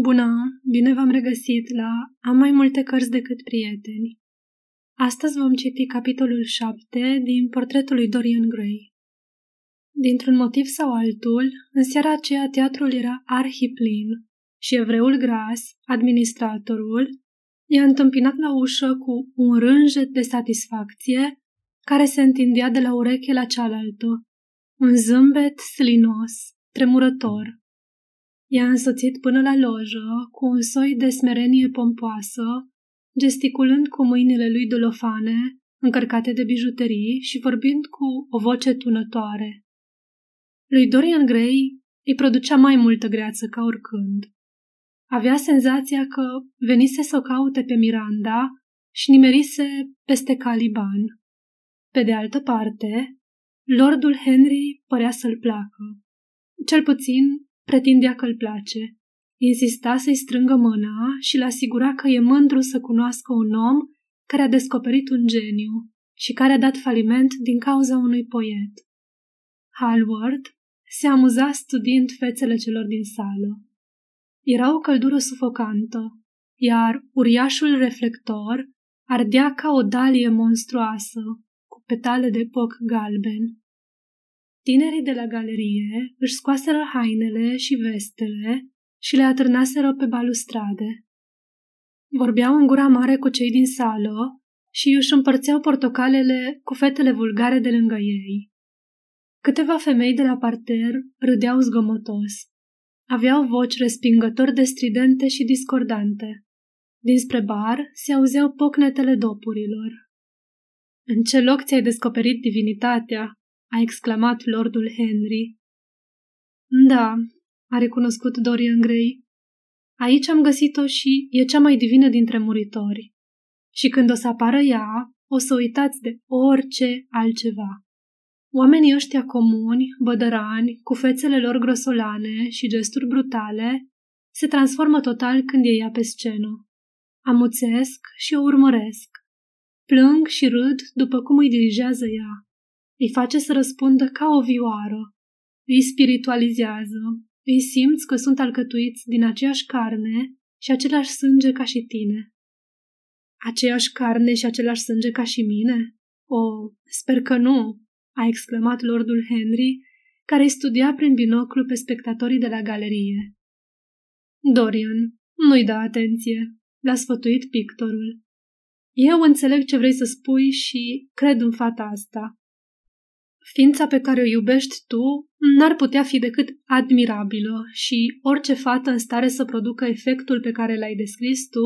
Bună, bine v-am regăsit la Am mai multe cărți decât prieteni. Astăzi vom citi capitolul 7 din portretul lui Dorian Gray. Dintr-un motiv sau altul, în seara aceea teatrul era arhiplin și evreul gras, administratorul, i-a întâmpinat la ușă cu un rânjet de satisfacție care se întindea de la ureche la cealaltă, un zâmbet slinos, tremurător, I-a însoțit până la lojă cu un soi de smerenie pompoasă, gesticulând cu mâinile lui dolofane, încărcate de bijuterii și vorbind cu o voce tunătoare. Lui Dorian Gray îi producea mai multă greață ca oricând. Avea senzația că venise să o caute pe Miranda și nimerise peste Caliban. Pe de altă parte, Lordul Henry părea să-l placă. Cel puțin pretindea că îl place. Insista să-i strângă mâna și l asigura că e mândru să cunoască un om care a descoperit un geniu și care a dat faliment din cauza unui poet. Hallward se amuza studiind fețele celor din sală. Era o căldură sufocantă, iar uriașul reflector ardea ca o dalie monstruoasă, cu petale de poc galben. Tinerii de la galerie își scoaseră hainele și vestele și le atârnaseră pe balustrade. Vorbeau în gura mare cu cei din sală și își împărțeau portocalele cu fetele vulgare de lângă ei. Câteva femei de la parter râdeau zgomotos. Aveau voci respingător de stridente și discordante. Dinspre bar se auzeau pocnetele dopurilor. În ce loc ți-ai descoperit divinitatea?" A exclamat lordul Henry. Da, a recunoscut Dorian Gray. Aici am găsit-o și e cea mai divină dintre muritori. Și când o să apară ea, o să uitați de orice altceva. Oamenii ăștia comuni, bădărani, cu fețele lor grosolane și gesturi brutale, se transformă total când e ea pe scenă. Amuțesc și o urmăresc. Plâng și râd după cum îi dirigează ea. Îi face să răspundă ca o vioară. Îi spiritualizează. Îi simți că sunt alcătuiți din aceeași carne și același sânge ca și tine. Aceeași carne și același sânge ca și mine? O, sper că nu, a exclamat lordul Henry, care îi studia prin binoclu pe spectatorii de la galerie. Dorian, nu-i da atenție, l-a sfătuit pictorul. Eu înțeleg ce vrei să spui și cred în fata asta. Ființa pe care o iubești tu n-ar putea fi decât admirabilă și orice fată în stare să producă efectul pe care l-ai descris tu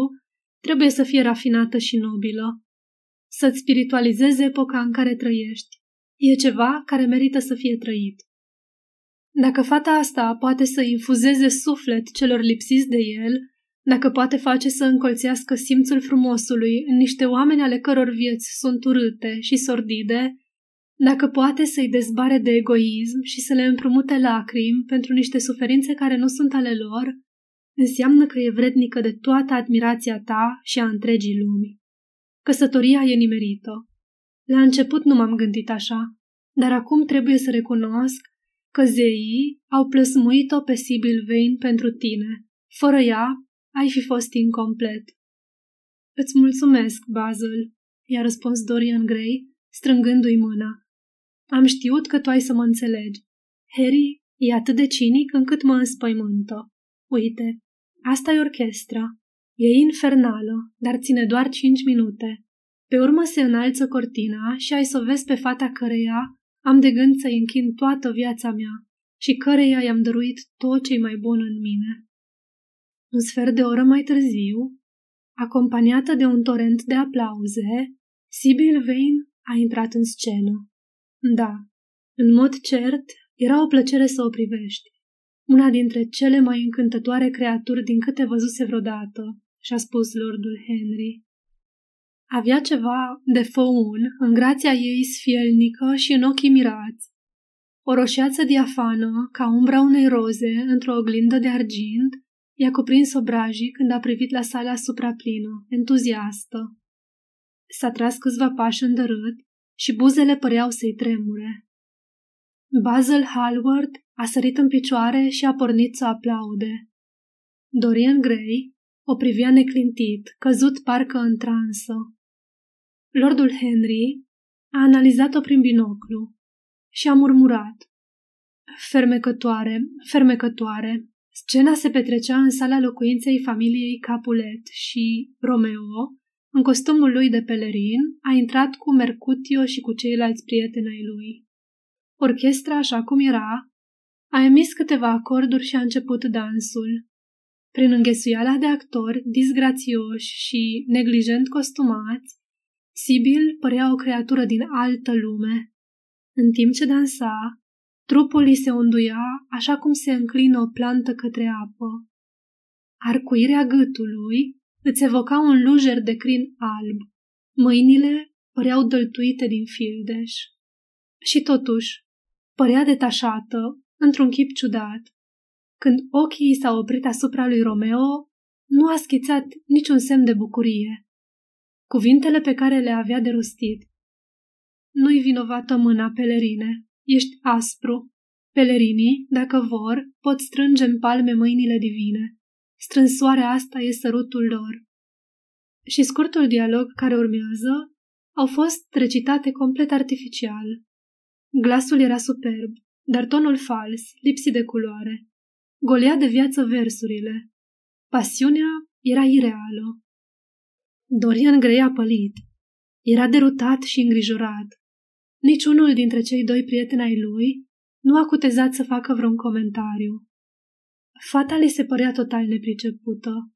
trebuie să fie rafinată și nobilă. Să-ți spiritualizeze epoca în care trăiești. E ceva care merită să fie trăit. Dacă fata asta poate să infuzeze suflet celor lipsiți de el, dacă poate face să încolțească simțul frumosului în niște oameni ale căror vieți sunt urâte și sordide, dacă poate să-i dezbare de egoism și să le împrumute lacrimi pentru niște suferințe care nu sunt ale lor, înseamnă că e vrednică de toată admirația ta și a întregii lumi. Căsătoria e nimerită. La început nu m-am gândit așa, dar acum trebuie să recunosc că zeii au plăsmuit-o pe Sibyl Vane pentru tine. Fără ea, ai fi fost incomplet. Îți mulțumesc, Basil, i-a răspuns Dorian Gray, strângându-i mâna. Am știut că tu ai să mă înțelegi. Harry e atât de cinic încât mă înspăimântă. Uite, asta e orchestra. E infernală, dar ține doar cinci minute. Pe urmă se înalță cortina și ai să o vezi pe fata căreia am de gând să-i închin toată viața mea și căreia i-am dăruit tot ce mai bun în mine. Un sfert de oră mai târziu, acompaniată de un torent de aplauze, Sibyl Vane a intrat în scenă. Da, în mod cert, era o plăcere să o privești. Una dintre cele mai încântătoare creaturi din câte văzuse vreodată, și-a spus lordul Henry. Avea ceva de făun în grația ei sfielnică și în ochii mirați. O roșiață diafană, ca umbra unei roze, într-o oglindă de argint, i-a cuprins obrajii când a privit la sala supraplină, entuziastă. S-a tras câțiva pași îndărât și buzele păreau să-i tremure. Basil Hallward a sărit în picioare și a pornit să aplaude. Dorian Gray o privea neclintit, căzut parcă în transă. Lordul Henry a analizat-o prin binoclu și a murmurat. Fermecătoare, fermecătoare. Scena se petrecea în sala locuinței familiei Capulet și Romeo, în costumul lui de pelerin, a intrat cu Mercutio și cu ceilalți prieteni ai lui. Orchestra, așa cum era, a emis câteva acorduri și a început dansul. Prin înghesuiala de actori disgrațioși și neglijent costumați, Sibyl părea o creatură din altă lume. În timp ce dansa, trupul îi se unduia așa cum se înclină o plantă către apă. Arcuirea gâtului îți evoca un lujer de crin alb. Mâinile păreau dăltuite din fildeș. Și totuși, părea detașată, într-un chip ciudat. Când ochii s-au oprit asupra lui Romeo, nu a schițat niciun semn de bucurie. Cuvintele pe care le avea de rostit. Nu-i vinovată mâna, pelerine. Ești aspru. Pelerinii, dacă vor, pot strânge în palme mâinile divine. Strânsoarea asta e sărutul lor. Și scurtul dialog care urmează au fost recitate complet artificial. Glasul era superb, dar tonul fals, lipsit de culoare. Golea de viață versurile. Pasiunea era ireală. Dorian Gray a pălit. Era derutat și îngrijorat. Niciunul dintre cei doi prieteni ai lui nu a cutezat să facă vreun comentariu. Fata le se părea total nepricepută.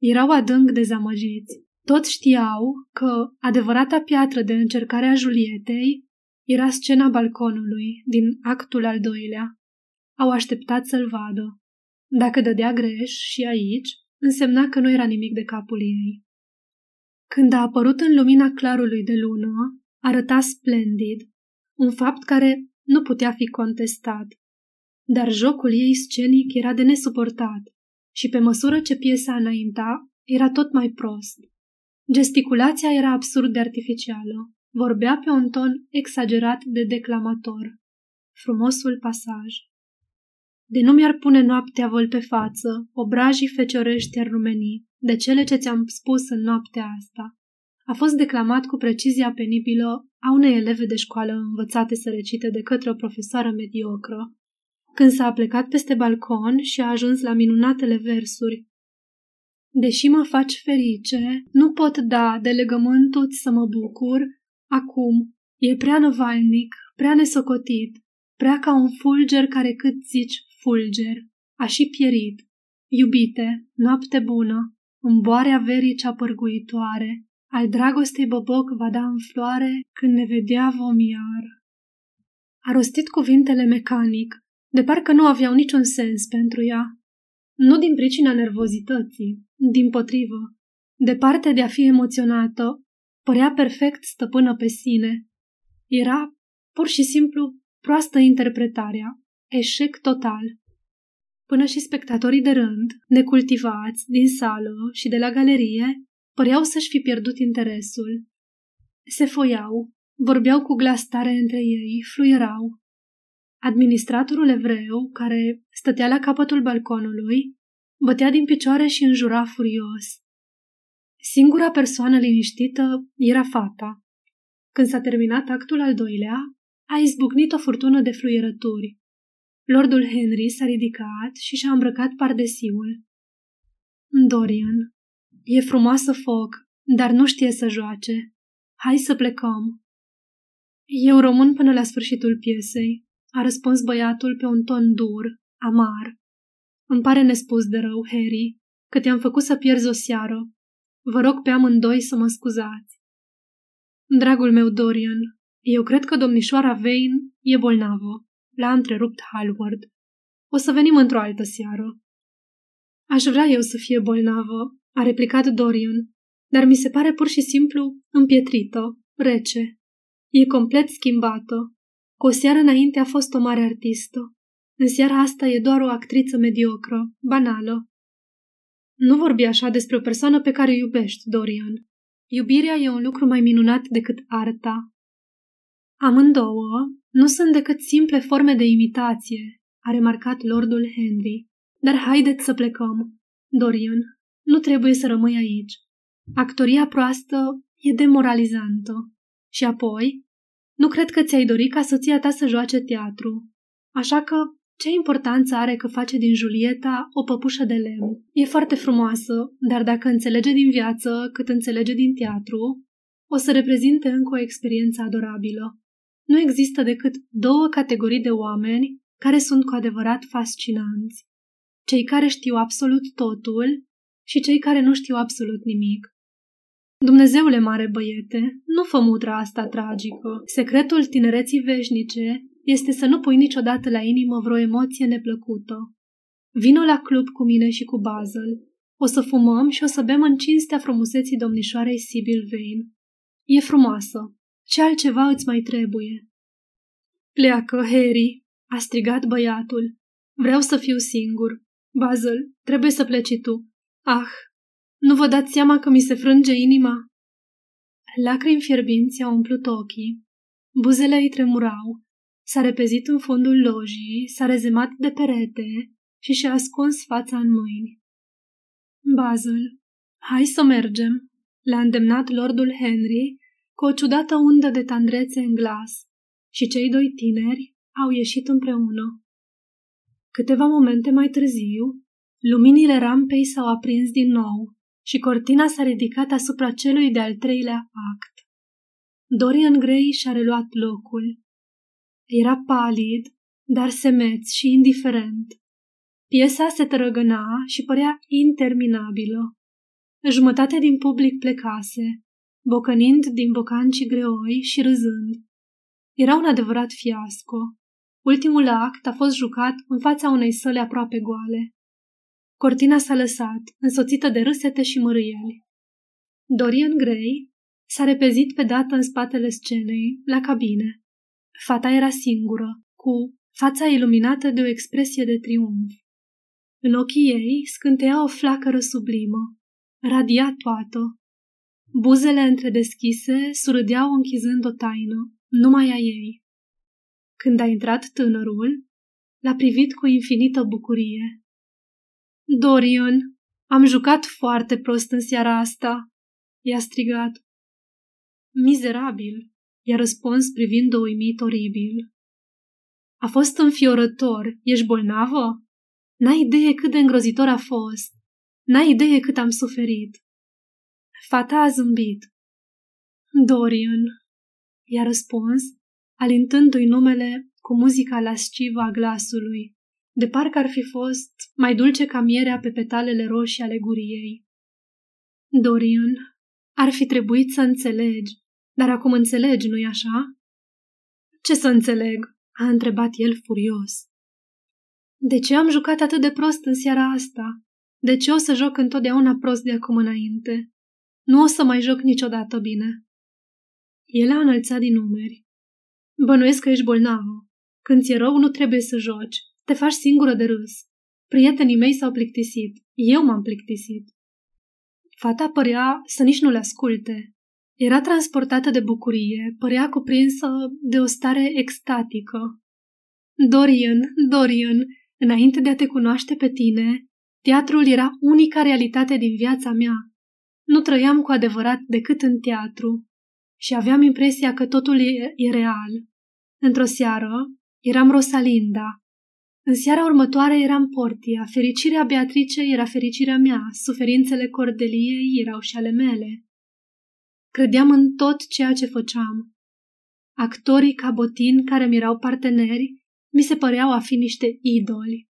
Erau adânc dezamăgiți. Toți știau că adevărata piatră de încercare a Julietei era scena balconului din actul al doilea. Au așteptat să-l vadă. Dacă dădea greș și aici, însemna că nu era nimic de capul ei. Când a apărut în lumina clarului de lună, arăta splendid, un fapt care nu putea fi contestat. Dar jocul ei scenic era de nesuportat și pe măsură ce piesa înainta, era tot mai prost. Gesticulația era absurd de artificială. Vorbea pe un ton exagerat de declamator. Frumosul pasaj. De nu mi-ar pune noaptea văl pe față, obrajii feciorești ar rumeni, de cele ce ți-am spus în noaptea asta. A fost declamat cu precizia penibilă a unei eleve de școală învățate să recite de către o profesoară mediocră. Când s-a plecat peste balcon și a ajuns la minunatele versuri, Deși mă faci ferice, nu pot da de legământul să mă bucur, acum e prea năvalnic, prea nesocotit, prea ca un fulger care cât zici fulger, a și pierit. Iubite, noapte bună, în boarea verii cea părguitoare, al dragostei boboc va da în floare când ne vedea vom iar. A rostit cuvintele mecanic, de parcă nu aveau niciun sens pentru ea. Nu din pricina nervozității, din potrivă. Departe de a fi emoționată, părea perfect stăpână pe sine. Era, pur și simplu, proastă interpretarea, eșec total. Până și spectatorii de rând, necultivați, din sală și de la galerie, păreau să-și fi pierdut interesul. Se foiau, vorbeau cu glas tare între ei, fluierau. Administratorul evreu, care stătea la capătul balconului, bătea din picioare și înjura furios. Singura persoană liniștită era fata. Când s-a terminat actul al doilea, a izbucnit o furtună de fluierături. Lordul Henry s-a ridicat și și-a îmbrăcat pardesiul. Dorian, e frumoasă foc, dar nu știe să joace. Hai să plecăm. Eu rămân până la sfârșitul piesei, a răspuns băiatul pe un ton dur, amar. Îmi pare nespus de rău, Harry, că te-am făcut să pierzi o seară. Vă rog pe amândoi să mă scuzați. Dragul meu Dorian, eu cred că domnișoara Vane e bolnavă. L-a întrerupt Hallward. O să venim într-o altă seară. Aș vrea eu să fie bolnavă, a replicat Dorian, dar mi se pare pur și simplu împietrită, rece. E complet schimbată. Cu o seară înainte a fost o mare artistă. În seara asta e doar o actriță mediocră, banală. Nu vorbi așa despre o persoană pe care o iubești, Dorian. Iubirea e un lucru mai minunat decât arta. Amândouă nu sunt decât simple forme de imitație, a remarcat lordul Henry. Dar haideți să plecăm. Dorian, nu trebuie să rămâi aici. Actoria proastă e demoralizantă. Și apoi, nu cred că ți-ai dori ca soția ta să joace teatru. Așa că, ce importanță are că face din Julieta o păpușă de lemn? E foarte frumoasă, dar dacă înțelege din viață cât înțelege din teatru, o să reprezinte încă o experiență adorabilă. Nu există decât două categorii de oameni care sunt cu adevărat fascinanți. Cei care știu absolut totul și cei care nu știu absolut nimic. Dumnezeule mare băiete, nu fă mutra asta tragică. Secretul tinereții veșnice este să nu pui niciodată la inimă vreo emoție neplăcută. Vino la club cu mine și cu Basil. O să fumăm și o să bem în cinstea frumuseții domnișoarei Sibyl Vane. E frumoasă. Ce altceva îți mai trebuie? Pleacă, Harry, a strigat băiatul. Vreau să fiu singur. Basil, trebuie să pleci tu. Ah, nu vă dați seama că mi se frânge inima? Lacrimi fierbinți au umplut ochii. Buzele îi tremurau. S-a repezit în fundul lojii, s-a rezemat de perete și și-a ascuns fața în mâini. Basil, hai să mergem, l-a îndemnat lordul Henry cu o ciudată undă de tandrețe în glas și cei doi tineri au ieșit împreună. Câteva momente mai târziu, luminile rampei s-au aprins din nou și cortina s-a ridicat asupra celui de-al treilea act. Dorian Gray și-a reluat locul. Era palid, dar semeț și indiferent. Piesa se trăgăna și părea interminabilă. Jumătate din public plecase, bocănind din bocanci greoi și râzând. Era un adevărat fiasco. Ultimul act a fost jucat în fața unei săli aproape goale. Cortina s-a lăsat, însoțită de râsete și mărâieli. Dorian Gray s-a repezit pe dată în spatele scenei, la cabine. Fata era singură, cu fața iluminată de o expresie de triumf. În ochii ei scânteia o flacără sublimă, radia toată. Buzele întredeschise surâdeau închizând o taină, numai a ei. Când a intrat tânărul, l-a privit cu infinită bucurie. Dorian, am jucat foarte prost în seara asta, i-a strigat. Mizerabil, i-a răspuns privind-o uimit oribil. A fost înfiorător, ești bolnavă? N-ai idee cât de îngrozitor a fost. N-ai idee cât am suferit. Fata a zâmbit. Dorian, i-a răspuns, alintându-i numele cu muzica lascivă a glasului de parcă ar fi fost mai dulce ca mierea pe petalele roșii ale guriei. Dorian, ar fi trebuit să înțelegi, dar acum înțelegi, nu-i așa? Ce să înțeleg? a întrebat el furios. De ce am jucat atât de prost în seara asta? De ce o să joc întotdeauna prost de acum înainte? Nu o să mai joc niciodată bine. El a înălțat din numeri. Bănuiesc că ești bolnavă. Când ți-e rău, nu trebuie să joci. Te faci singură de râs. Prietenii mei s-au plictisit. Eu m-am plictisit. Fata părea să nici nu le asculte. Era transportată de bucurie, părea cuprinsă de o stare extatică. Dorian, Dorian, înainte de a te cunoaște pe tine, teatrul era unica realitate din viața mea. Nu trăiam cu adevărat decât în teatru și aveam impresia că totul e, e real. Într-o seară eram Rosalinda, în seara următoare eram Portia, fericirea Beatrice era fericirea mea, suferințele Cordeliei erau și ale mele. Credeam în tot ceea ce făceam. Actorii cabotin care mi erau parteneri mi se păreau a fi niște idoli.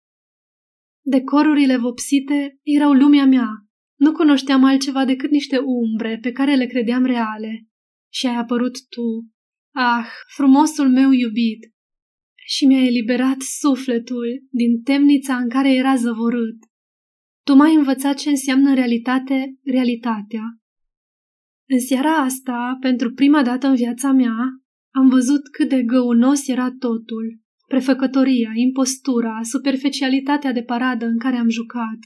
Decorurile vopsite erau lumea mea. Nu cunoșteam altceva decât niște umbre pe care le credeam reale. Și ai apărut tu. Ah, frumosul meu iubit, și mi-a eliberat sufletul din temnița în care era zăvorât. Tu m-ai învățat ce înseamnă în realitate realitatea. În seara asta, pentru prima dată în viața mea, am văzut cât de găunos era totul. Prefăcătoria, impostura, superficialitatea de paradă în care am jucat.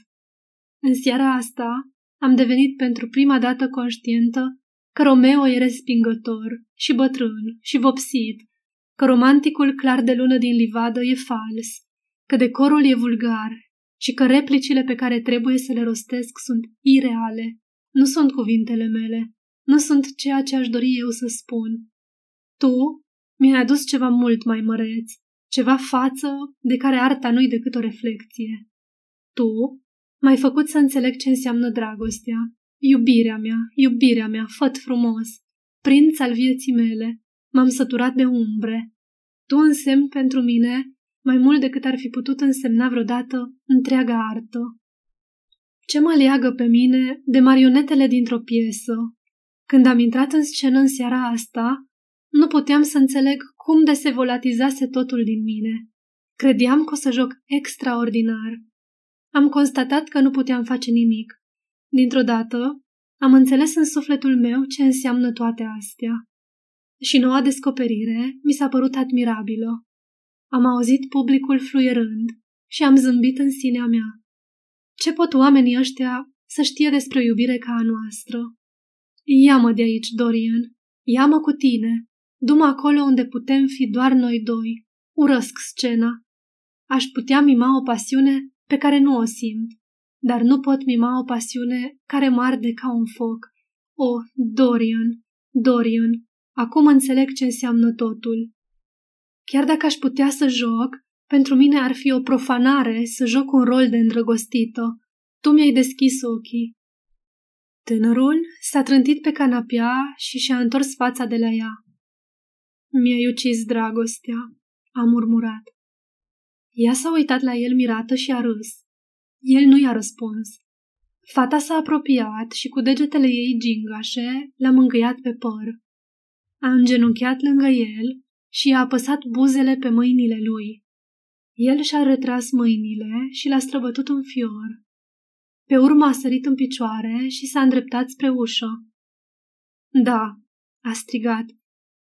În seara asta am devenit pentru prima dată conștientă că Romeo e respingător și bătrân și vopsit că romanticul clar de lună din livadă e fals, că decorul e vulgar, și că replicile pe care trebuie să le rostesc sunt ireale. Nu sunt cuvintele mele. Nu sunt ceea ce aș dori eu să spun. Tu mi-ai adus ceva mult mai măreț, ceva față de care arta nu-i decât o reflecție. Tu m-ai făcut să înțeleg ce înseamnă dragostea, iubirea mea, iubirea mea, făt frumos, prinț al vieții mele, m-am săturat de umbre. Tu însemn pentru mine mai mult decât ar fi putut însemna vreodată întreaga artă. Ce mă leagă pe mine de marionetele dintr-o piesă? Când am intrat în scenă în seara asta, nu puteam să înțeleg cum de se volatizase totul din mine. Credeam că o să joc extraordinar. Am constatat că nu puteam face nimic. Dintr-o dată, am înțeles în sufletul meu ce înseamnă toate astea. Și noua descoperire mi s-a părut admirabilă. Am auzit publicul fluierând și am zâmbit în sinea mea. Ce pot oamenii ăștia să știe despre o iubire ca a noastră? Ia-mă de aici, Dorian. Ia-mă cu tine. Du-mă acolo unde putem fi doar noi doi. Urăsc scena. Aș putea mima o pasiune pe care nu o simt, dar nu pot mima o pasiune care mă arde ca un foc. O, Dorian, Dorian, acum înțeleg ce înseamnă totul. Chiar dacă aș putea să joc, pentru mine ar fi o profanare să joc un rol de îndrăgostită. Tu mi-ai deschis ochii. Tânărul s-a trântit pe canapea și și-a întors fața de la ea. Mi-ai ucis dragostea, a murmurat. Ea s-a uitat la el mirată și a râs. El nu i-a răspuns. Fata s-a apropiat și cu degetele ei gingașe l-a mângâiat pe păr. A îngenunchiat lângă el și a apăsat buzele pe mâinile lui. El și-a retras mâinile și l-a străbătut un fior. Pe urmă a sărit în picioare și s-a îndreptat spre ușă. Da, a strigat.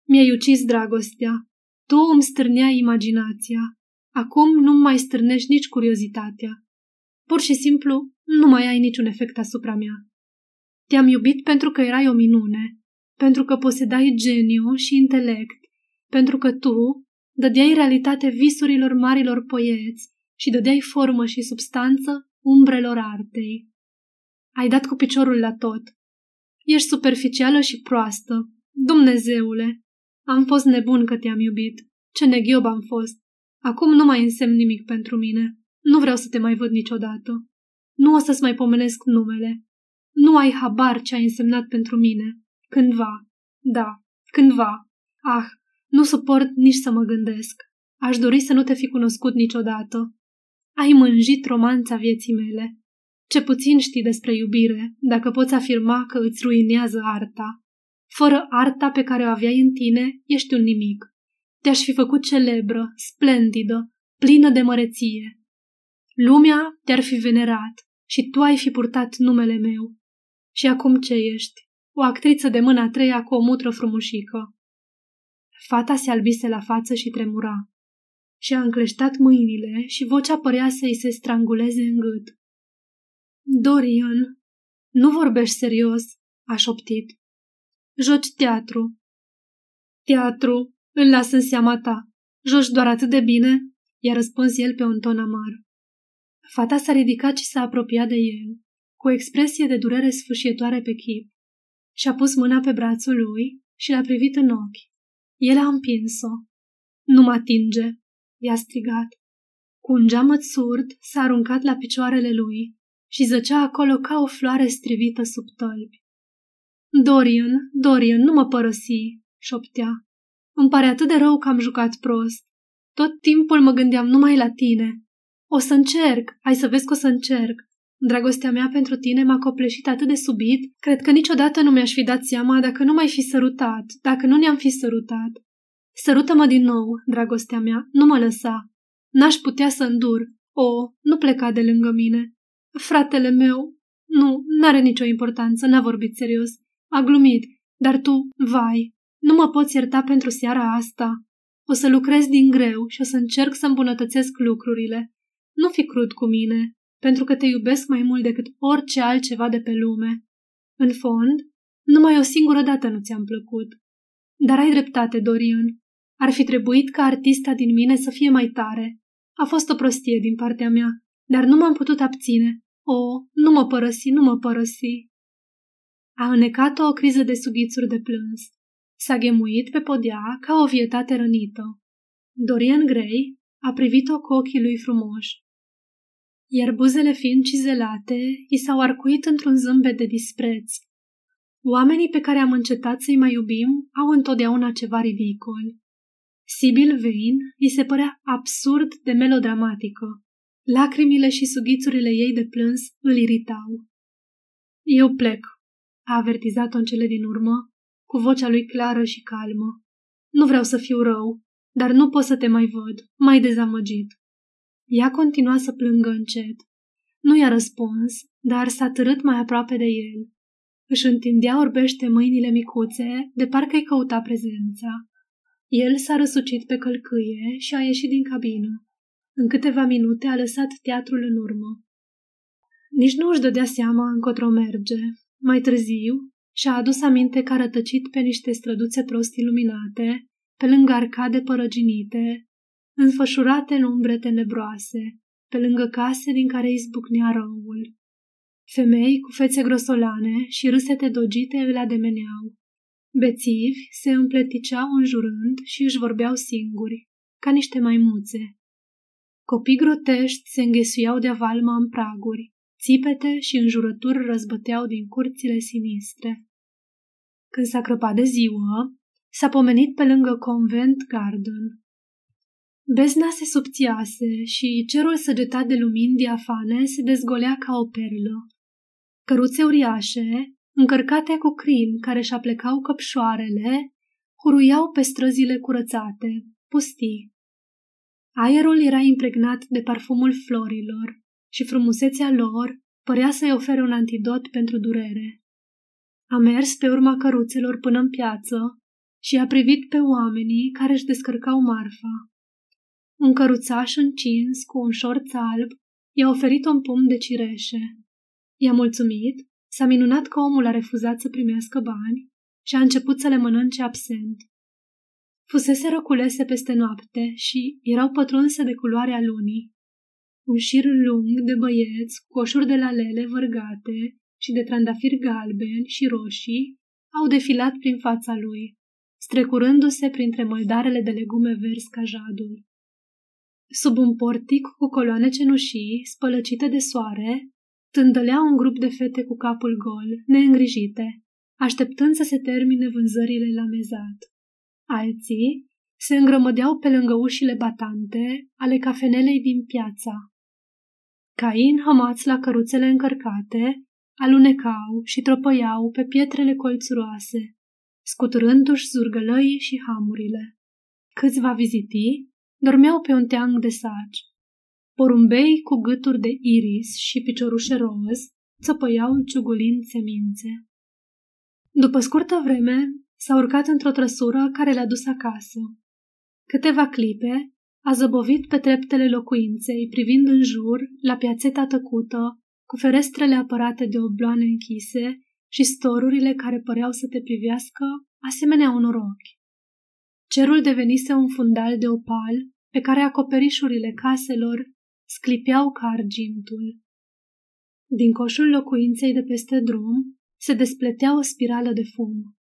Mi-ai ucis dragostea. Tu îmi stârnea imaginația. Acum nu mai stârnești nici curiozitatea. Pur și simplu, nu mai ai niciun efect asupra mea. Te-am iubit pentru că erai o minune, pentru că posedai geniu și intelect, pentru că tu dădeai realitate visurilor marilor poeți și dădeai formă și substanță umbrelor artei. Ai dat cu piciorul la tot. Ești superficială și proastă. Dumnezeule, am fost nebun că te-am iubit. Ce neghiob am fost. Acum nu mai însemn nimic pentru mine. Nu vreau să te mai văd niciodată. Nu o să-ți mai pomenesc numele. Nu ai habar ce ai însemnat pentru mine. Cândva. Da, cândva. Ah, nu suport nici să mă gândesc. Aș dori să nu te fi cunoscut niciodată. Ai mânjit romanța vieții mele. Ce puțin știi despre iubire, dacă poți afirma că îți ruinează arta. Fără arta pe care o aveai în tine, ești un nimic. Te-aș fi făcut celebră, splendidă, plină de măreție. Lumea te-ar fi venerat și tu ai fi purtat numele meu. Și acum ce ești? O actriță de mâna treia cu o mutră frumușică. Fata se albise la față și tremura. Și-a încleștat mâinile și vocea părea să-i se stranguleze în gât. Dorian, nu vorbești serios, a șoptit. Joci teatru. Teatru, îl las în seama ta. Joci doar atât de bine, i-a răspuns el pe un ton amar. Fata s-a ridicat și s-a apropiat de el, cu o expresie de durere sfâșietoare pe chip. Și-a pus mâna pe brațul lui și l-a privit în ochi. El a împins-o. Nu mă atinge, i-a strigat. Cu un geamăt surd s-a aruncat la picioarele lui și zăcea acolo ca o floare strivită sub tălpi. Dorian, Dorian, nu mă părăsi, șoptea. Îmi pare atât de rău că am jucat prost. Tot timpul mă gândeam numai la tine. O să încerc, hai să vezi că o să încerc. Dragostea mea pentru tine m-a copleșit atât de subit, cred că niciodată nu mi-aș fi dat seama dacă nu m-ai fi sărutat, dacă nu ne-am fi sărutat. Sărută-mă din nou, dragostea mea, nu mă lăsa. N-aș putea să îndur. O, nu pleca de lângă mine. Fratele meu, nu, n-are nicio importanță, n-a vorbit serios. A glumit, dar tu, vai, nu mă poți ierta pentru seara asta. O să lucrez din greu și o să încerc să îmbunătățesc lucrurile. Nu fi crud cu mine, pentru că te iubesc mai mult decât orice altceva de pe lume. În fond, numai o singură dată nu ți-am plăcut. Dar ai dreptate, Dorian. Ar fi trebuit ca artista din mine să fie mai tare. A fost o prostie din partea mea. dar nu m-am putut abține. O, nu mă părăsi, nu mă părăsi. A înecat-o o criză de sughițuri de plâns. S-a ghemuit pe podea ca o vietate rănită. Dorian Gray a privit-o cu ochii lui frumoși. Iar buzele fiind cizelate, i s-au arcuit într-un zâmbet de dispreț. Oamenii pe care am încetat să-i mai iubim au întotdeauna ceva ridicol. Sibyl Vane îi se părea absurd de melodramatică. Lacrimile și sughițurile ei de plâns îl iritau. Eu plec, a avertizat-o în cele din urmă, cu vocea lui clară și calmă. Nu vreau să fiu rău, dar nu pot să te mai văd, mai dezamăgit. Ea continua să plângă încet. Nu i-a răspuns, dar s-a târât mai aproape de el. Își întindea orbește mâinile micuțe, de parcă îi căuta prezența. El s-a răsucit pe călcâie și a ieșit din cabină. În câteva minute a lăsat teatrul în urmă. Nici nu își dădea seama încotro merge. Mai târziu și-a adus aminte că a rătăcit pe niște străduțe prost iluminate, pe lângă arcade părăginite, înfășurate în umbre tenebroase, pe lângă case din care izbucnea răul. Femei cu fețe grosolane și râsete dogite îl ademeneau. Bețivi se împleticeau înjurând și își vorbeau singuri, ca niște maimuțe. Copii grotești se înghesuiau de avalma în praguri, țipete și înjurături răzbăteau din curțile sinistre. Când s-a crăpat de ziua, s-a pomenit pe lângă Convent Garden. Bezna se subțiase și cerul săgetat de lumini diafane se dezgolea ca o perlă. Căruțe uriașe, încărcate cu crin care și aplecau căpșoarele, huruiau pe străzile curățate, pustii. Aerul era impregnat de parfumul florilor și frumusețea lor părea să-i ofere un antidot pentru durere. A mers pe urma căruțelor până în piață și a privit pe oamenii care își descărcau marfa. Un căruțaș încins cu un șorț alb i-a oferit un pumn de cireșe. I-a mulțumit, s-a minunat că omul a refuzat să primească bani și a început să le mănânce absent. Fusese răculese peste noapte și erau pătrunse de culoarea lunii. Un șir lung de băieți, coșuri de lalele vărgate și de trandafiri galbeni și roșii au defilat prin fața lui, strecurându-se printre măldarele de legume verzi ca jadul. Sub un portic cu coloane cenușii, spălăcite de soare, tândălea un grup de fete cu capul gol, neîngrijite, așteptând să se termine vânzările la mezat. Alții se îngrămădeau pe lângă ușile batante ale cafenelei din piața. Cain hămați la căruțele încărcate, alunecau și tropăiau pe pietrele colțuroase, scuturându-și zurgălăii și hamurile. Câțiva viziti dormeau pe un teang de saci. Porumbei cu gâturi de iris și piciorușe roz țăpăiau ciugulind semințe. După scurtă vreme, s-a urcat într-o trăsură care le-a dus acasă. Câteva clipe a zăbovit pe treptele locuinței, privind în jur, la piațeta tăcută, cu ferestrele apărate de obloane închise și storurile care păreau să te privească asemenea unor ochi. Cerul devenise un fundal de opal pe care acoperișurile caselor sclipeau ca argintul. Din coșul locuinței de peste drum se despletea o spirală de fum.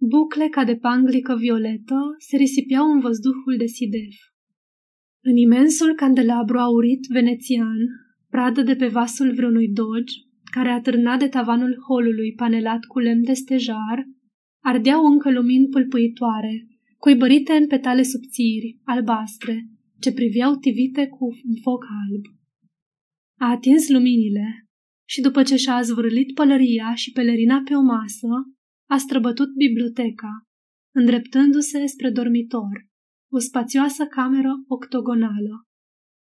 Bucle ca de panglică violetă se risipeau în văzduhul de sidef. În imensul candelabru aurit venețian, pradă de pe vasul vreunui dogi, care atârna de tavanul holului panelat cu lemn de stejar, ardeau încă lumini pâlpâitoare, cuibărite în petale subțiri, albastre, ce priveau tivite cu un foc alb. A atins luminile și după ce și-a zvârlit pălăria și pelerina pe o masă, a străbătut biblioteca, îndreptându-se spre dormitor, o spațioasă cameră octogonală,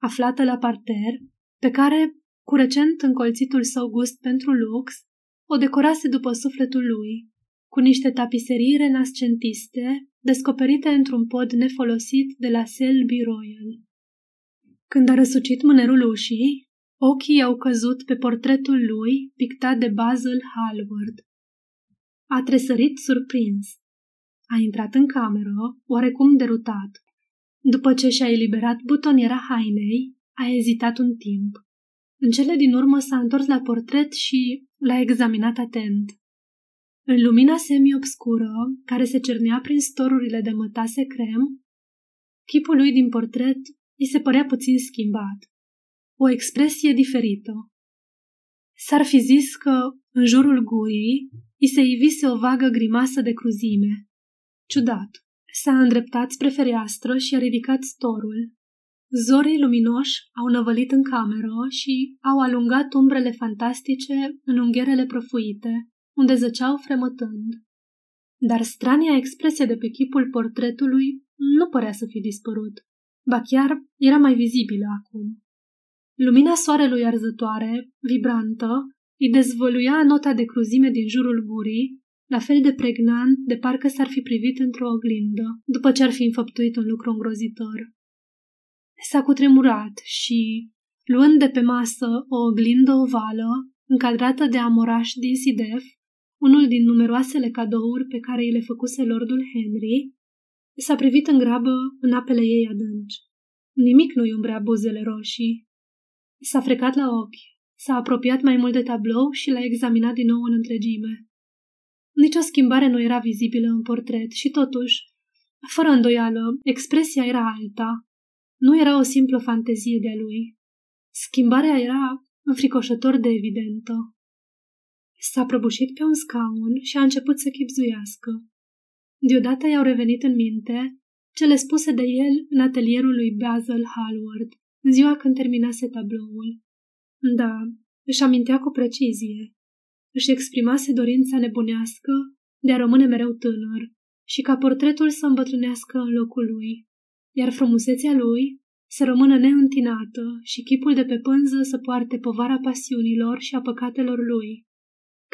aflată la parter, pe care, cu recent încolțitul său gust pentru lux, o decorase după sufletul lui, cu niște tapiserii renascentiste descoperite într-un pod nefolosit de la Selby Royal. Când a răsucit mânerul ușii, ochii au căzut pe portretul lui pictat de Basil Hallward. A tresărit surprins. A intrat în cameră, oarecum derutat. După ce și-a eliberat butoniera hainei, a ezitat un timp. În cele din urmă s-a întors la portret și l-a examinat atent. În lumina semi-obscură, care se cernea prin storurile de mătase crem, chipul lui din portret îi se părea puțin schimbat. O expresie diferită. S-ar fi zis că, în jurul gurii, îi se ivise o vagă grimasă de cruzime. Ciudat. S-a îndreptat spre fereastră și a ridicat storul. Zorii luminoși au năvălit în cameră și au alungat umbrele fantastice în ungherele prăfuite, unde zăceau fremătând. Dar strania expresie de pe chipul portretului nu părea să fi dispărut, ba chiar era mai vizibilă acum. Lumina soarelui arzătoare, vibrantă, îi dezvăluia nota de cruzime din jurul gurii, la fel de pregnant de parcă s-ar fi privit într-o oglindă, după ce ar fi înfăptuit un lucru îngrozitor. S-a cutremurat și, luând de pe masă o oglindă ovală, încadrată de amoraș din Sidef, unul din numeroasele cadouri pe care îi le făcuse lordul Henry, s-a privit în grabă în apele ei adânci. Nimic nu-i umbrea buzele roșii. S-a frecat la ochi, s-a apropiat mai mult de tablou și l-a examinat din nou în întregime. Nici o schimbare nu era vizibilă în portret și totuși, fără îndoială, expresia era alta. Nu era o simplă fantezie de-a lui. Schimbarea era înfricoșător de evidentă. S-a prăbușit pe un scaun și a început să chipzuiască. Deodată i-au revenit în minte cele spuse de el în atelierul lui Basil Hallward, în ziua când terminase tabloul. Da, își amintea cu precizie. Își exprimase dorința nebunească de a rămâne mereu tânăr și ca portretul să îmbătrânească în locul lui, iar frumusețea lui să rămână neîntinată și chipul de pe pânză să poarte povara pasiunilor și a păcatelor lui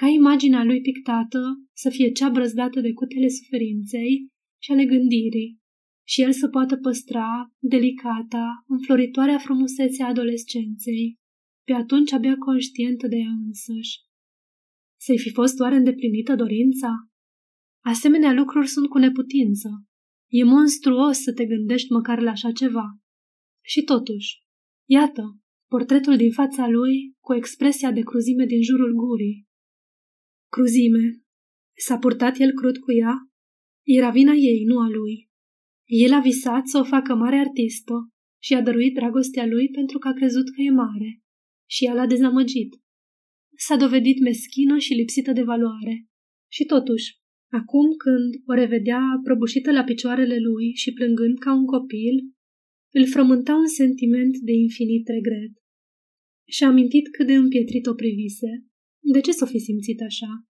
ca imaginea lui pictată să fie cea brăzdată de cutele suferinței și ale gândirii, și el să poată păstra delicata, înfloritoarea frumusețe a adolescenței, pe atunci abia conștientă de ea însăși. Să-i fi fost oare îndeplinită dorința? Asemenea lucruri sunt cu neputință. E monstruos să te gândești măcar la așa ceva. Și totuși, iată, portretul din fața lui, cu expresia de cruzime din jurul gurii, Cruzime. S-a purtat el crud cu ea? Era vina ei, nu a lui. El a visat să o facă mare artistă și a dăruit dragostea lui pentru că a crezut că e mare. Și ea l-a dezamăgit. S-a dovedit meschină și lipsită de valoare. Și totuși, acum când o revedea prăbușită la picioarele lui și plângând ca un copil, îl frământa un sentiment de infinit regret. Și-a amintit cât de împietrit o privise de ce s-o fi simțit așa?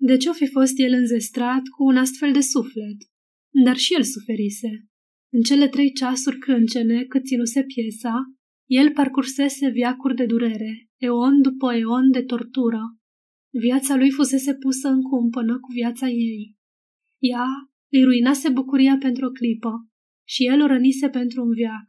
De ce o fi fost el înzestrat cu un astfel de suflet? Dar și el suferise. În cele trei ceasuri crâncene cât ținuse piesa, el parcursese viacuri de durere, eon după eon de tortură. Viața lui fusese pusă în cumpănă cu viața ei. Ea îi ruinase bucuria pentru o clipă și el o rănise pentru un viac.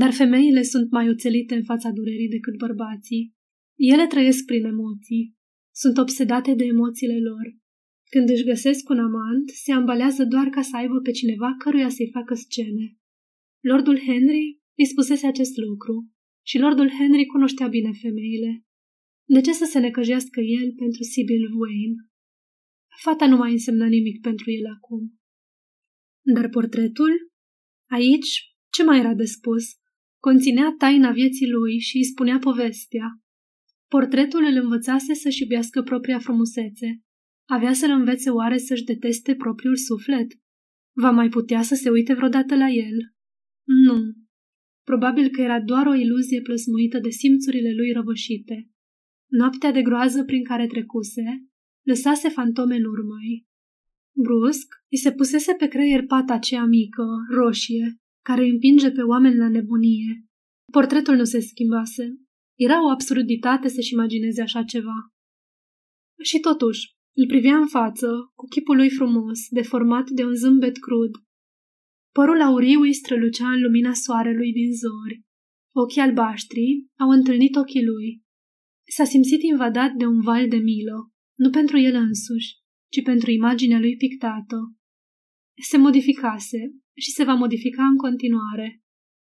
Dar femeile sunt mai oțelite în fața durerii decât bărbații. Ele trăiesc prin emoții, sunt obsedate de emoțiile lor. Când își găsesc un amant, se ambalează doar ca să aibă pe cineva căruia să-i facă scene. Lordul Henry îi spusese acest lucru și Lordul Henry cunoștea bine femeile. De ce să se necăjească el pentru Sibyl Wayne? Fata nu mai însemna nimic pentru el acum. Dar portretul? Aici, ce mai era de spus? Conținea taina vieții lui și îi spunea povestea. Portretul îl învățase să-și iubească propria frumusețe. Avea să-l învețe oare să-și deteste propriul suflet? Va mai putea să se uite vreodată la el? Nu. Probabil că era doar o iluzie plăsmuită de simțurile lui răvășite. Noaptea de groază prin care trecuse, lăsase fantome în urmă Brusc, îi se pusese pe creier pata aceea mică, roșie, care împinge pe oameni la nebunie. Portretul nu se schimbase, era o absurditate să-și imagineze așa ceva. Și totuși, îl privea în față, cu chipul lui frumos, deformat de un zâmbet crud. Părul auriu îi strălucea în lumina soarelui din zori. Ochii albaștri au întâlnit ochii lui. S-a simțit invadat de un val de milă, nu pentru el însuși, ci pentru imaginea lui pictată. Se modificase și se va modifica în continuare.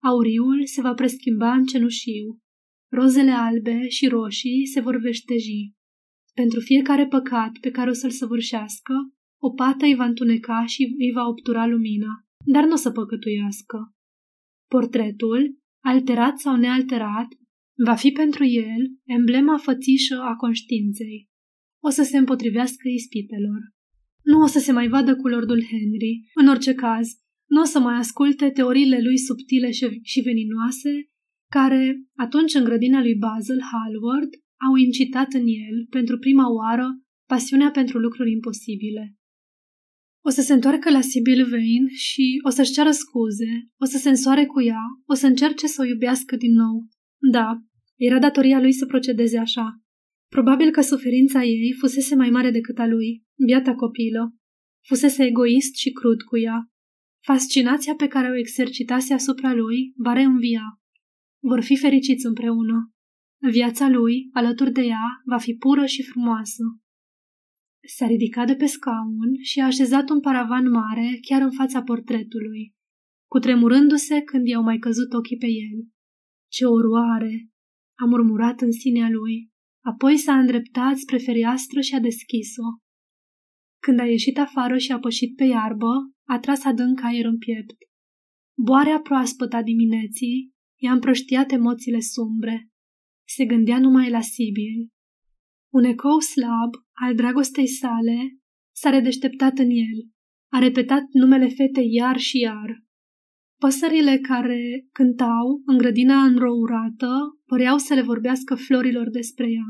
Auriul se va preschimba în cenușiu rozele albe și roșii se vor veșteji. Pentru fiecare păcat pe care o să-l săvârșească, o pată îi va întuneca și îi va obtura lumina, dar nu o să păcătuiască. Portretul, alterat sau nealterat, va fi pentru el emblema fățișă a conștiinței. O să se împotrivească ispitelor. Nu o să se mai vadă cu Lordul Henry. În orice caz, nu o să mai asculte teoriile lui subtile și veninoase, care, atunci în grădina lui Basil Hallward, au incitat în el, pentru prima oară, pasiunea pentru lucruri imposibile. O să se întoarcă la Sibyl Vane și o să-și ceară scuze, o să se însoare cu ea, o să încerce să o iubească din nou. Da, era datoria lui să procedeze așa. Probabil că suferința ei fusese mai mare decât a lui, biata copilă. Fusese egoist și crud cu ea. Fascinația pe care o exercitase asupra lui va reînvia. Vor fi fericiți împreună. Viața lui, alături de ea, va fi pură și frumoasă. S-a ridicat de pe scaun și a așezat un paravan mare chiar în fața portretului, cutremurându-se când i-au mai căzut ochii pe el. Ce oroare! a murmurat în sinea lui. Apoi s-a îndreptat spre fereastră și a deschis-o. Când a ieșit afară și a pășit pe iarbă, a tras adânc aer în piept. Boarea proaspătă a dimineții i-a împrăștiat emoțiile sumbre. Se gândea numai la Sibil. Un ecou slab al dragostei sale s-a redeșteptat în el. A repetat numele fetei iar și iar. Păsările care cântau în grădina înrourată păreau să le vorbească florilor despre ea.